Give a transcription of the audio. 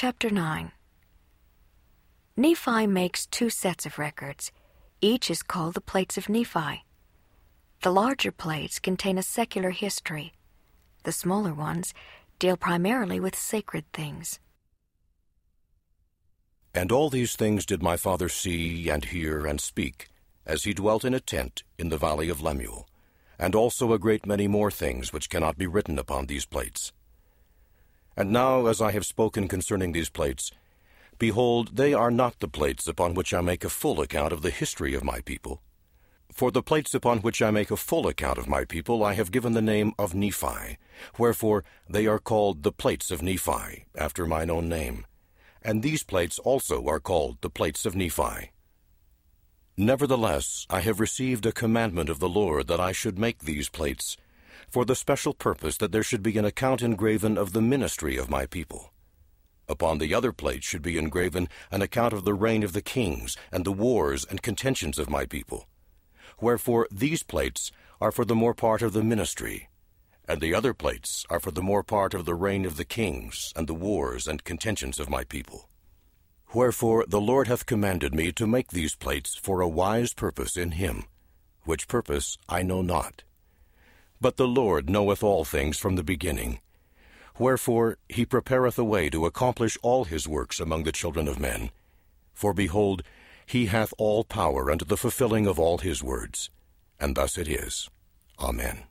Chapter 9 Nephi makes two sets of records. Each is called the Plates of Nephi. The larger plates contain a secular history. The smaller ones deal primarily with sacred things. And all these things did my father see and hear and speak, as he dwelt in a tent in the valley of Lemuel, and also a great many more things which cannot be written upon these plates. And now, as I have spoken concerning these plates, behold, they are not the plates upon which I make a full account of the history of my people. For the plates upon which I make a full account of my people I have given the name of Nephi, wherefore they are called the plates of Nephi, after mine own name and these plates also are called the plates of Nephi. Nevertheless, I have received a commandment of the Lord that I should make these plates, for the special purpose that there should be an account engraven of the ministry of my people. Upon the other plates should be engraven an account of the reign of the kings, and the wars and contentions of my people. Wherefore these plates are for the more part of the ministry, and the other plates are for the more part of the reign of the kings, and the wars and contentions of my people. Wherefore the Lord hath commanded me to make these plates for a wise purpose in him, which purpose I know not. But the Lord knoweth all things from the beginning. Wherefore he prepareth a way to accomplish all his works among the children of men. For behold, he hath all power unto the fulfilling of all his words. And thus it is. Amen.